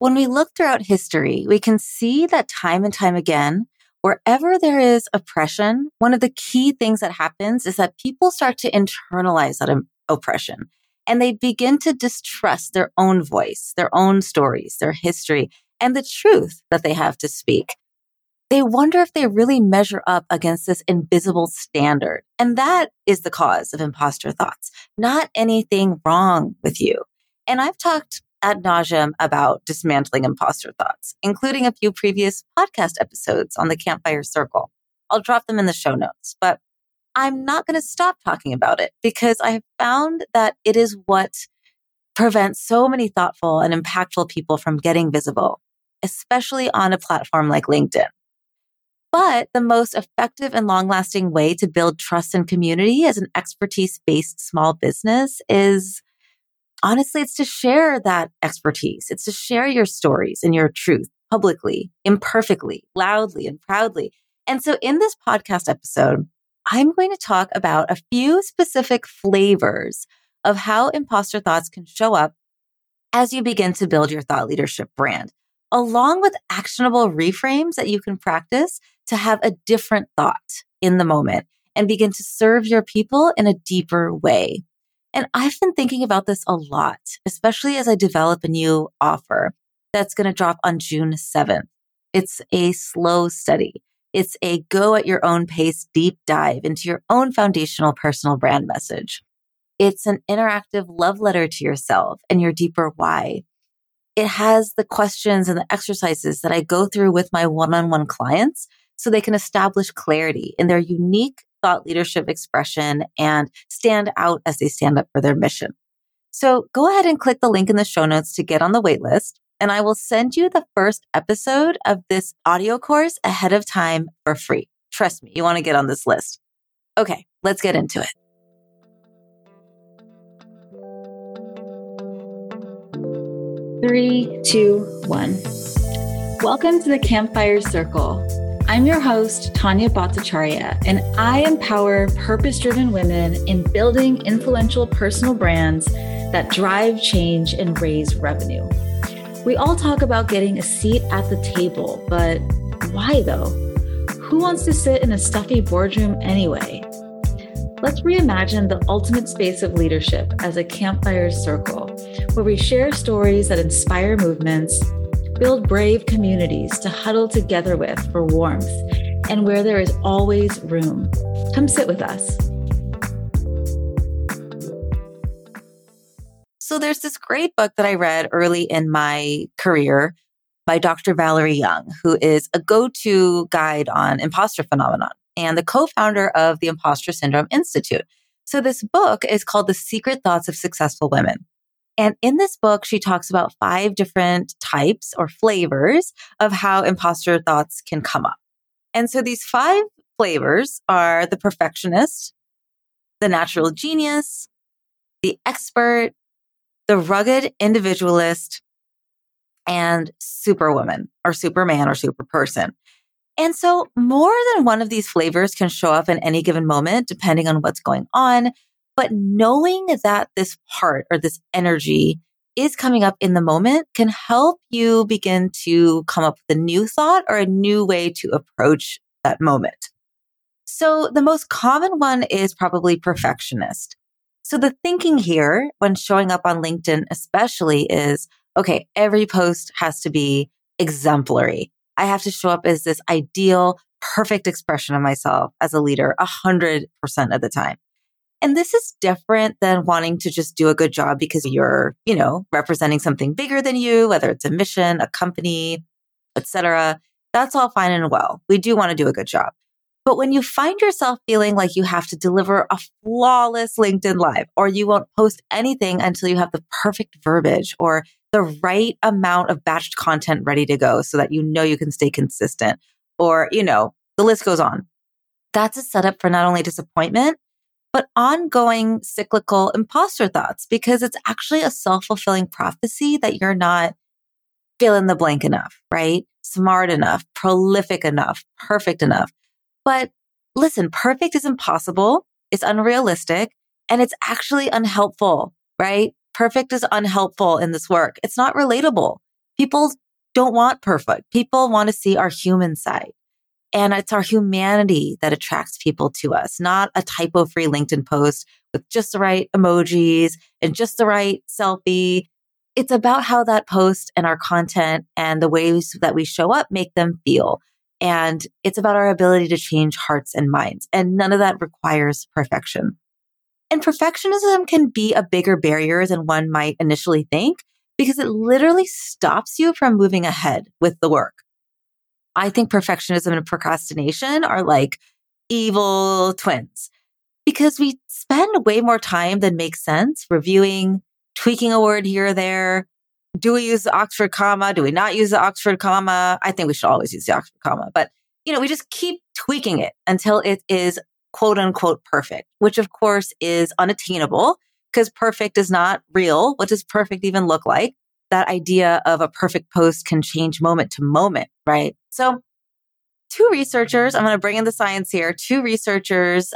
When we look throughout history, we can see that time and time again, wherever there is oppression, one of the key things that happens is that people start to internalize that oppression and they begin to distrust their own voice, their own stories, their history, and the truth that they have to speak. They wonder if they really measure up against this invisible standard. And that is the cause of imposter thoughts, not anything wrong with you. And I've talked ad nauseum about dismantling imposter thoughts, including a few previous podcast episodes on the Campfire Circle. I'll drop them in the show notes, but I'm not going to stop talking about it because I have found that it is what prevents so many thoughtful and impactful people from getting visible, especially on a platform like LinkedIn. But the most effective and long lasting way to build trust and community as an expertise based small business is honestly, it's to share that expertise. It's to share your stories and your truth publicly, imperfectly, loudly, and proudly. And so in this podcast episode, I'm going to talk about a few specific flavors of how imposter thoughts can show up as you begin to build your thought leadership brand, along with actionable reframes that you can practice to have a different thought in the moment and begin to serve your people in a deeper way. And I've been thinking about this a lot, especially as I develop a new offer that's going to drop on June 7th. It's a slow study. It's a go at your own pace deep dive into your own foundational personal brand message. It's an interactive love letter to yourself and your deeper why. It has the questions and the exercises that I go through with my one on one clients so they can establish clarity in their unique thought leadership expression and stand out as they stand up for their mission. So go ahead and click the link in the show notes to get on the waitlist and I will send you the first episode of this audio course ahead of time for free. Trust me, you want to get on this list. Okay, let's get into it. Three, two, one. Welcome to the Campfire Circle. I'm your host, Tanya Bhattacharya, and I empower purpose driven women in building influential personal brands that drive change and raise revenue. We all talk about getting a seat at the table, but why though? Who wants to sit in a stuffy boardroom anyway? Let's reimagine the ultimate space of leadership as a campfire circle where we share stories that inspire movements, build brave communities to huddle together with for warmth, and where there is always room. Come sit with us. So there's this great book that I read early in my career by Dr. Valerie Young, who is a go-to guide on imposter phenomenon and the co-founder of the Imposter Syndrome Institute. So this book is called The Secret Thoughts of Successful Women. And in this book, she talks about five different types or flavors of how imposter thoughts can come up. And so these five flavors are the perfectionist, the natural genius, the expert, the rugged individualist and superwoman or superman or superperson. And so more than one of these flavors can show up in any given moment, depending on what's going on. But knowing that this part or this energy is coming up in the moment can help you begin to come up with a new thought or a new way to approach that moment. So the most common one is probably perfectionist. So the thinking here when showing up on LinkedIn, especially is, okay, every post has to be exemplary. I have to show up as this ideal, perfect expression of myself as a leader a hundred percent of the time. And this is different than wanting to just do a good job because you're, you know, representing something bigger than you, whether it's a mission, a company, etc. That's all fine and well. We do want to do a good job. But when you find yourself feeling like you have to deliver a flawless LinkedIn live, or you won't post anything until you have the perfect verbiage or the right amount of batched content ready to go so that you know you can stay consistent, or, you know, the list goes on. That's a setup for not only disappointment, but ongoing cyclical imposter thoughts because it's actually a self fulfilling prophecy that you're not fill in the blank enough, right? Smart enough, prolific enough, perfect enough. But listen, perfect is impossible. It's unrealistic and it's actually unhelpful, right? Perfect is unhelpful in this work. It's not relatable. People don't want perfect. People want to see our human side. And it's our humanity that attracts people to us, not a typo free LinkedIn post with just the right emojis and just the right selfie. It's about how that post and our content and the ways that we show up make them feel. And it's about our ability to change hearts and minds. And none of that requires perfection. And perfectionism can be a bigger barrier than one might initially think because it literally stops you from moving ahead with the work. I think perfectionism and procrastination are like evil twins because we spend way more time than makes sense reviewing, tweaking a word here or there. Do we use the Oxford comma? Do we not use the Oxford comma? I think we should always use the Oxford comma, but you know, we just keep tweaking it until it is quote unquote perfect, which of course is unattainable because perfect is not real. What does perfect even look like? That idea of a perfect post can change moment to moment, right? So two researchers, I'm going to bring in the science here. Two researchers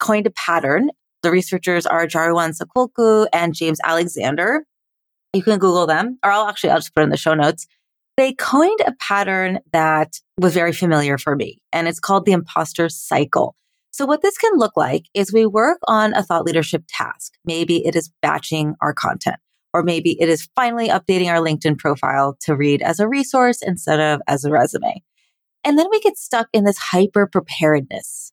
coined a pattern. The researchers are Jaruwan Sakulku and James Alexander. You can Google them, or I'll actually, I'll just put in the show notes. They coined a pattern that was very familiar for me, and it's called the imposter cycle. So what this can look like is we work on a thought leadership task. Maybe it is batching our content, or maybe it is finally updating our LinkedIn profile to read as a resource instead of as a resume. And then we get stuck in this hyper preparedness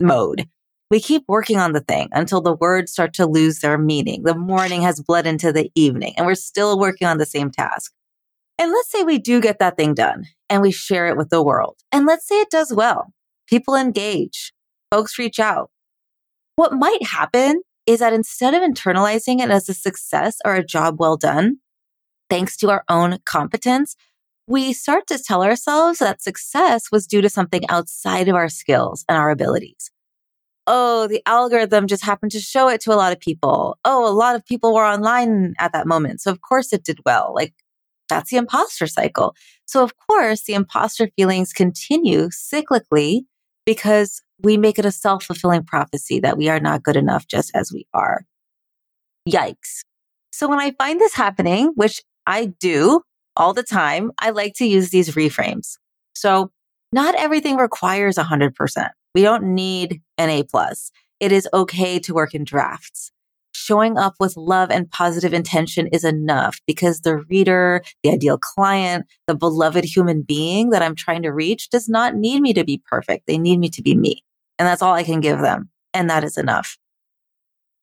mode. We keep working on the thing until the words start to lose their meaning. The morning has bled into the evening and we're still working on the same task. And let's say we do get that thing done and we share it with the world. And let's say it does well. People engage folks reach out. What might happen is that instead of internalizing it as a success or a job well done, thanks to our own competence, we start to tell ourselves that success was due to something outside of our skills and our abilities. Oh, the algorithm just happened to show it to a lot of people. Oh, a lot of people were online at that moment. So of course it did well. Like that's the imposter cycle. So of course the imposter feelings continue cyclically because we make it a self fulfilling prophecy that we are not good enough just as we are. Yikes. So when I find this happening, which I do all the time, I like to use these reframes. So not everything requires 100%. We don't need an A plus. It is okay to work in drafts showing up with love and positive intention is enough because the reader, the ideal client, the beloved human being that I'm trying to reach does not need me to be perfect. They need me to be me. And that's all I can give them. And that is enough.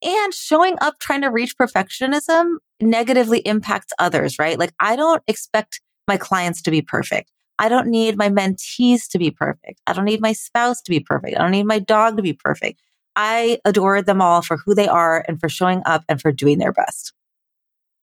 And showing up trying to reach perfectionism negatively impacts others, right? Like I don't expect my clients to be perfect. I don't need my mentees to be perfect. I don't need my spouse to be perfect. I don't need my dog to be perfect. I adore them all for who they are and for showing up and for doing their best.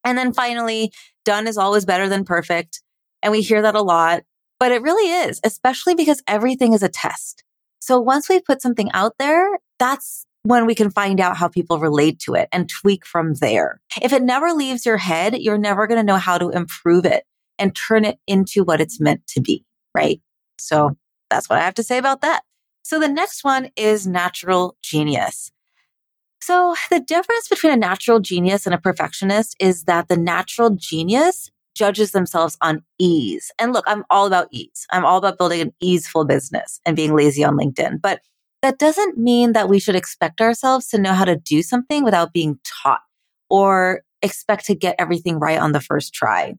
And then finally, done is always better than perfect. And we hear that a lot, but it really is, especially because everything is a test. So once we put something out there, that's when we can find out how people relate to it and tweak from there. If it never leaves your head, you're never going to know how to improve it and turn it into what it's meant to be. Right. So that's what I have to say about that. So the next one is natural genius. So the difference between a natural genius and a perfectionist is that the natural genius judges themselves on ease. And look, I'm all about ease. I'm all about building an easeful business and being lazy on LinkedIn. But that doesn't mean that we should expect ourselves to know how to do something without being taught or expect to get everything right on the first try.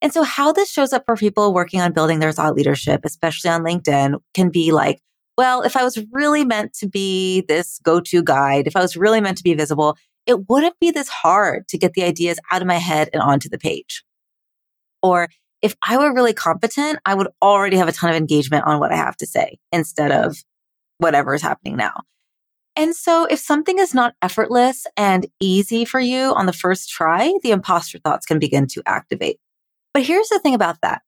And so how this shows up for people working on building their thought leadership, especially on LinkedIn, can be like, well, if I was really meant to be this go to guide, if I was really meant to be visible, it wouldn't be this hard to get the ideas out of my head and onto the page. Or if I were really competent, I would already have a ton of engagement on what I have to say instead of whatever is happening now. And so if something is not effortless and easy for you on the first try, the imposter thoughts can begin to activate. But here's the thing about that.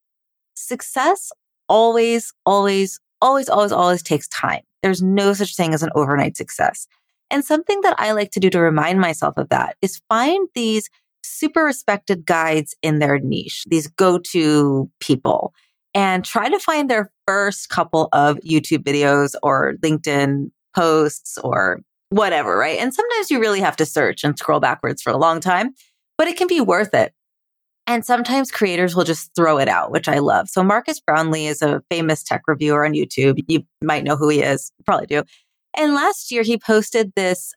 Success always, always, always, always, always takes time. There's no such thing as an overnight success. And something that I like to do to remind myself of that is find these super respected guides in their niche, these go to people, and try to find their first couple of YouTube videos or LinkedIn posts or whatever, right? And sometimes you really have to search and scroll backwards for a long time, but it can be worth it. And sometimes creators will just throw it out, which I love. So Marques Brownlee is a famous tech reviewer on YouTube. You might know who he is, probably do. And last year he posted this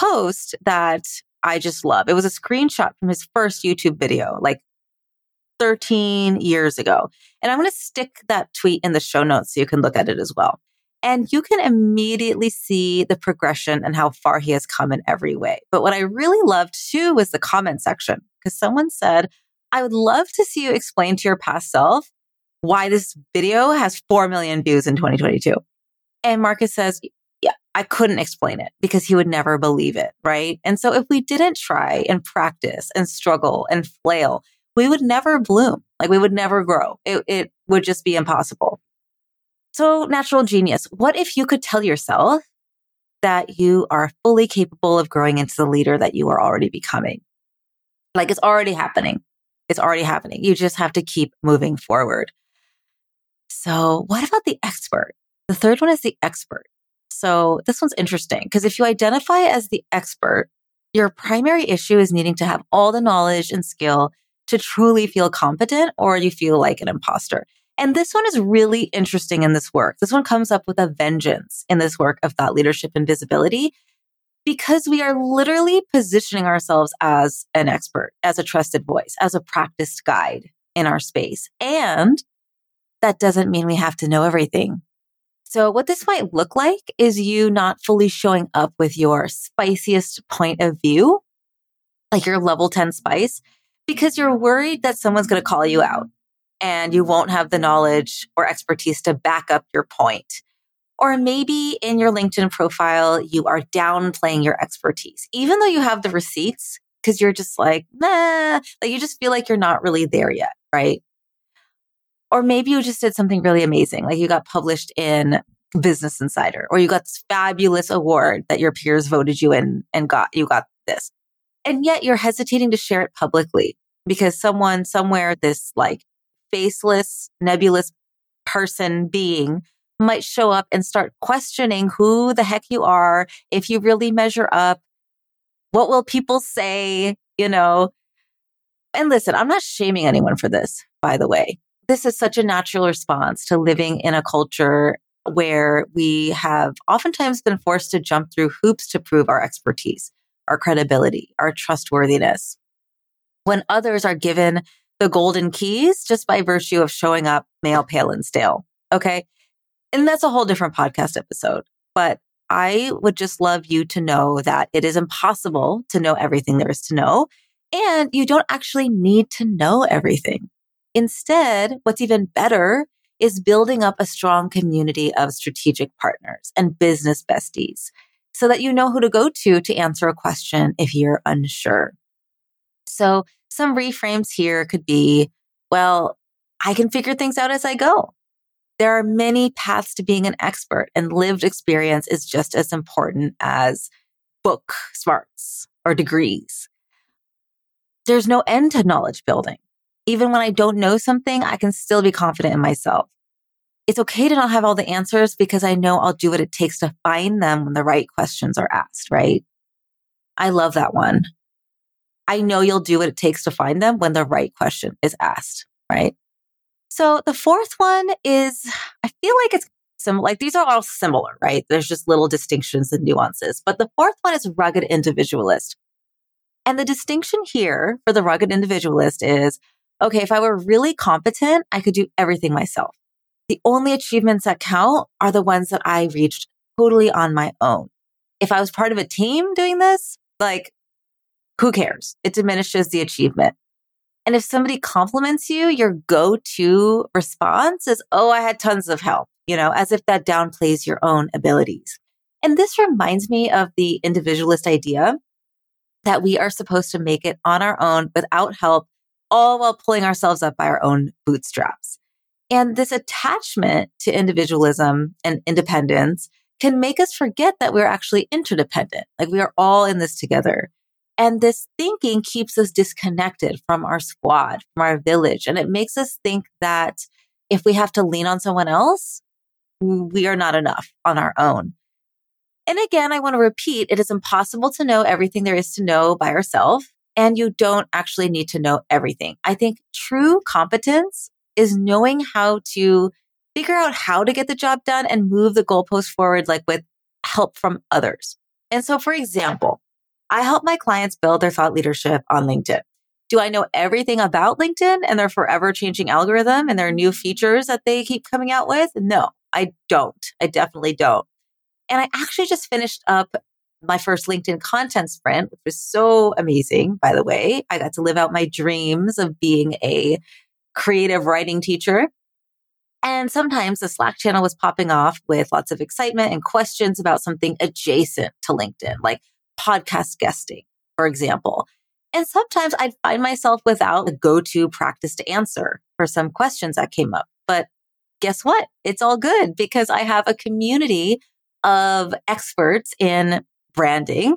post that I just love. It was a screenshot from his first YouTube video, like 13 years ago. And I'm going to stick that tweet in the show notes so you can look at it as well. And you can immediately see the progression and how far he has come in every way. But what I really loved too was the comment section because someone said, I would love to see you explain to your past self why this video has 4 million views in 2022. And Marques says, yeah, I couldn't explain it because he would never believe it. Right. And so if we didn't try and practice and struggle and flail, we would never bloom. Like we would never grow. It, it would just be impossible. So natural genius, what if you could tell yourself that you are fully capable of growing into the leader that you are already becoming? Like it's already happening. It's already happening. You just have to keep moving forward. So what about the expert? The third one is the expert. So this one's interesting because if you identify as the expert, your primary issue is needing to have all the knowledge and skill to truly feel competent or you feel like an imposter. And this one is really interesting in this work. This one comes up with a vengeance in this work of thought leadership and visibility because we are literally positioning ourselves as an expert, as a trusted voice, as a practiced guide in our space. And that doesn't mean we have to know everything. So what this might look like is you not fully showing up with your spiciest point of view, like your level 10 spice, because you're worried that someone's going to call you out and you won't have the knowledge or expertise to back up your point. Or maybe in your LinkedIn profile, you are downplaying your expertise, even though you have the receipts, because you're just like, nah, like you just feel like you're not really there yet, right? Or maybe you just did something really amazing, like you got published in Business Insider, or you got this fabulous award that your peers voted you in and got, you got this. And yet you're hesitating to share it publicly because someone somewhere, this like faceless, nebulous person being might show up and start questioning who the heck you are, if you really measure up, what will people say, you know? And listen, I'm not shaming anyone for this, by the way this is such a natural response to living in a culture where we have oftentimes been forced to jump through hoops to prove our expertise, our credibility, our trustworthiness. When others are given the golden keys just by virtue of showing up male, pale, and stale. Okay. And that's a whole different podcast episode. But I would just love you to know that it is impossible to know everything there is to know. And you don't actually need to know everything. Instead, what's even better is building up a strong community of strategic partners and business besties so that you know who to go to to answer a question if you're unsure. So some reframes here could be, well, I can figure things out as I go. There are many paths to being an expert and lived experience is just as important as book smarts or degrees. There's no end to knowledge building. Even when I don't know something, I can still be confident in myself. It's okay to not have all the answers because I know I'll do what it takes to find them when the right questions are asked, right? I love that one. I know you'll do what it takes to find them when the right question is asked, right? So the fourth one is, I feel like it's similar. Like these are all similar, right? There's just little distinctions and nuances. But the fourth one is rugged individualist. And the distinction here for the rugged individualist is okay, if I were really competent, I could do everything myself. The only achievements that count are the ones that I reached totally on my own. If I was part of a team doing this, like, who cares? It diminishes the achievement. And if somebody compliments you, your go to response is, Oh, I had tons of help, you know, as if that downplays your own abilities. And this reminds me of the individualist idea that we are supposed to make it on our own without help all while pulling ourselves up by our own bootstraps. And this attachment to individualism and independence can make us forget that we're actually interdependent. Like we are all in this together. And this thinking keeps us disconnected from our squad, from our village. And it makes us think that if we have to lean on someone else, we are not enough on our own. And again, I want to repeat, it is impossible to know everything there is to know by ourselves. and you don't actually need to know everything. I think true competence is knowing how to figure out how to get the job done and move the goalpost forward, like with help from others. And so, for example, I help my clients build their thought leadership on LinkedIn. Do I know everything about LinkedIn and their forever changing algorithm and their new features that they keep coming out with? No, I don't. I definitely don't. And I actually just finished up my first LinkedIn content sprint, which was so amazing, by the way. I got to live out my dreams of being a creative writing teacher. And sometimes the Slack channel was popping off with lots of excitement and questions about something adjacent to LinkedIn, like podcast guesting, for example. And sometimes I'd find myself without a go to practice to answer for some questions that came up. But guess what? It's all good because I have a community of experts in branding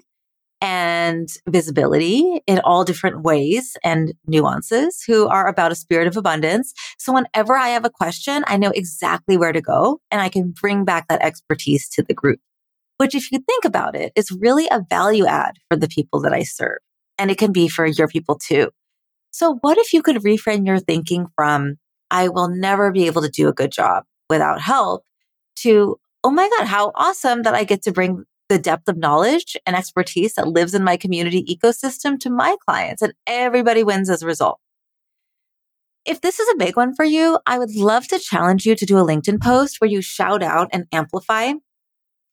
and visibility in all different ways and nuances who are about a spirit of abundance. So whenever I have a question, I know exactly where to go and I can bring back that expertise to the group, which if you think about it is really a value add for the people that I serve. And it can be for your people too. So what if you could reframe your thinking from, I will never be able to do a good job without help to, oh my God, how awesome that I get to bring the depth of knowledge and expertise that lives in my community ecosystem to my clients and everybody wins as a result. If this is a big one for you, I would love to challenge you to do a LinkedIn post where you shout out and amplify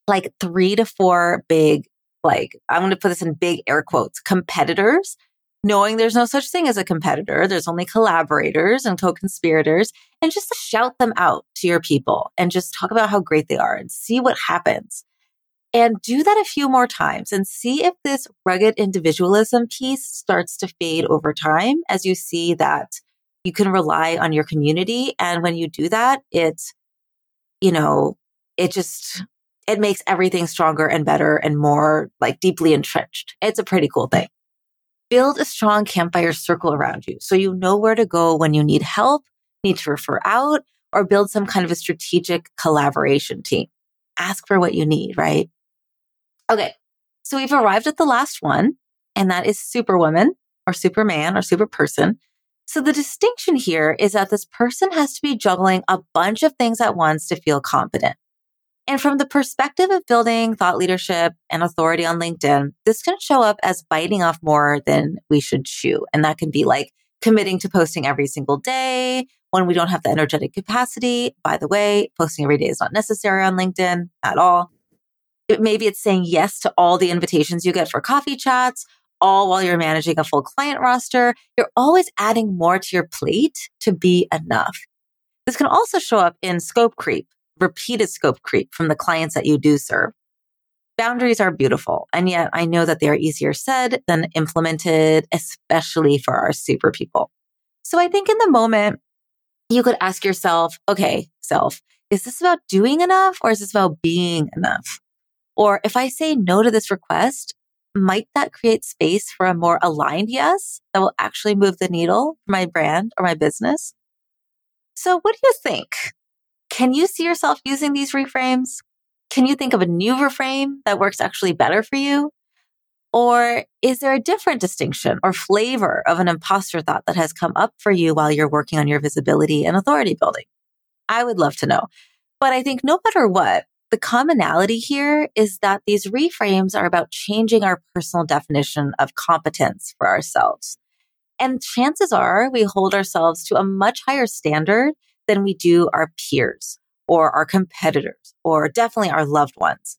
like three to four big, like I'm going to put this in big air quotes, competitors, knowing there's no such thing as a competitor. There's only collaborators and co-conspirators and just shout them out to your people and just talk about how great they are and see what happens. And do that a few more times and see if this rugged individualism piece starts to fade over time as you see that you can rely on your community. And when you do that, it, you know, it just, it makes everything stronger and better and more like deeply entrenched. It's a pretty cool thing. Build a strong campfire circle around you so you know where to go when you need help, need to refer out, or build some kind of a strategic collaboration team. Ask for what you need, right? Okay. So we've arrived at the last one, and that is superwoman or superman or superperson. So the distinction here is that this person has to be juggling a bunch of things at once to feel competent. And from the perspective of building thought leadership and authority on LinkedIn, this can show up as biting off more than we should chew. And that can be like committing to posting every single day when we don't have the energetic capacity. By the way, posting every day is not necessary on LinkedIn at all maybe it's saying yes to all the invitations you get for coffee chats, all while you're managing a full client roster. You're always adding more to your plate to be enough. This can also show up in scope creep, repeated scope creep from the clients that you do serve. Boundaries are beautiful, and yet I know that they are easier said than implemented, especially for our super people. So I think in the moment, you could ask yourself, okay, self, is this about doing enough or is this about being enough? Or if I say no to this request, might that create space for a more aligned yes that will actually move the needle for my brand or my business? So what do you think? Can you see yourself using these reframes? Can you think of a new reframe that works actually better for you? Or is there a different distinction or flavor of an imposter thought that has come up for you while you're working on your visibility and authority building? I would love to know. But I think no matter what, the commonality here is that these reframes are about changing our personal definition of competence for ourselves. And chances are we hold ourselves to a much higher standard than we do our peers or our competitors or definitely our loved ones.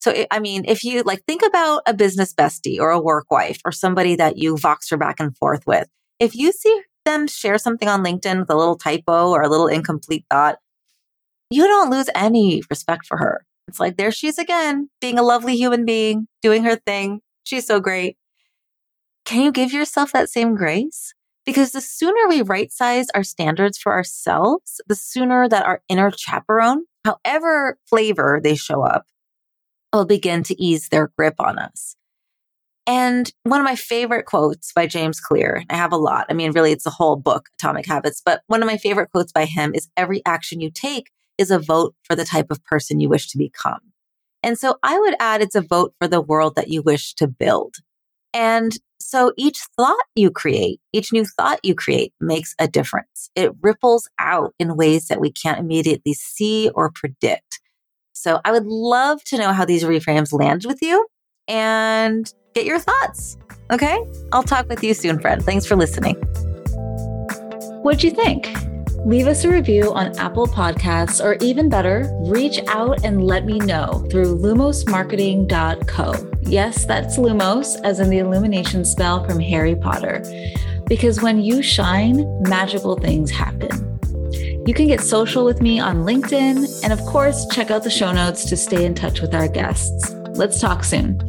So, I mean, if you like think about a business bestie or a work wife or somebody that you voxer back and forth with, if you see them share something on LinkedIn with a little typo or a little incomplete thought, you don't lose any respect for her. It's like, there she is again, being a lovely human being, doing her thing. She's so great. Can you give yourself that same grace? Because the sooner we right size our standards for ourselves, the sooner that our inner chaperone, however flavor they show up, will begin to ease their grip on us. And one of my favorite quotes by James Clear, I have a lot. I mean, really, it's a whole book, Atomic Habits, but one of my favorite quotes by him is every action you take is a vote for the type of person you wish to become. And so I would add it's a vote for the world that you wish to build. And so each thought you create, each new thought you create makes a difference. It ripples out in ways that we can't immediately see or predict. So I would love to know how these reframes land with you and get your thoughts. Okay. I'll talk with you soon, friend. Thanks for listening. What'd you think? Leave us a review on Apple Podcasts, or even better, reach out and let me know through lumosmarketing.co. Yes, that's Lumos, as in the illumination spell from Harry Potter. Because when you shine, magical things happen. You can get social with me on LinkedIn, and of course, check out the show notes to stay in touch with our guests. Let's talk soon.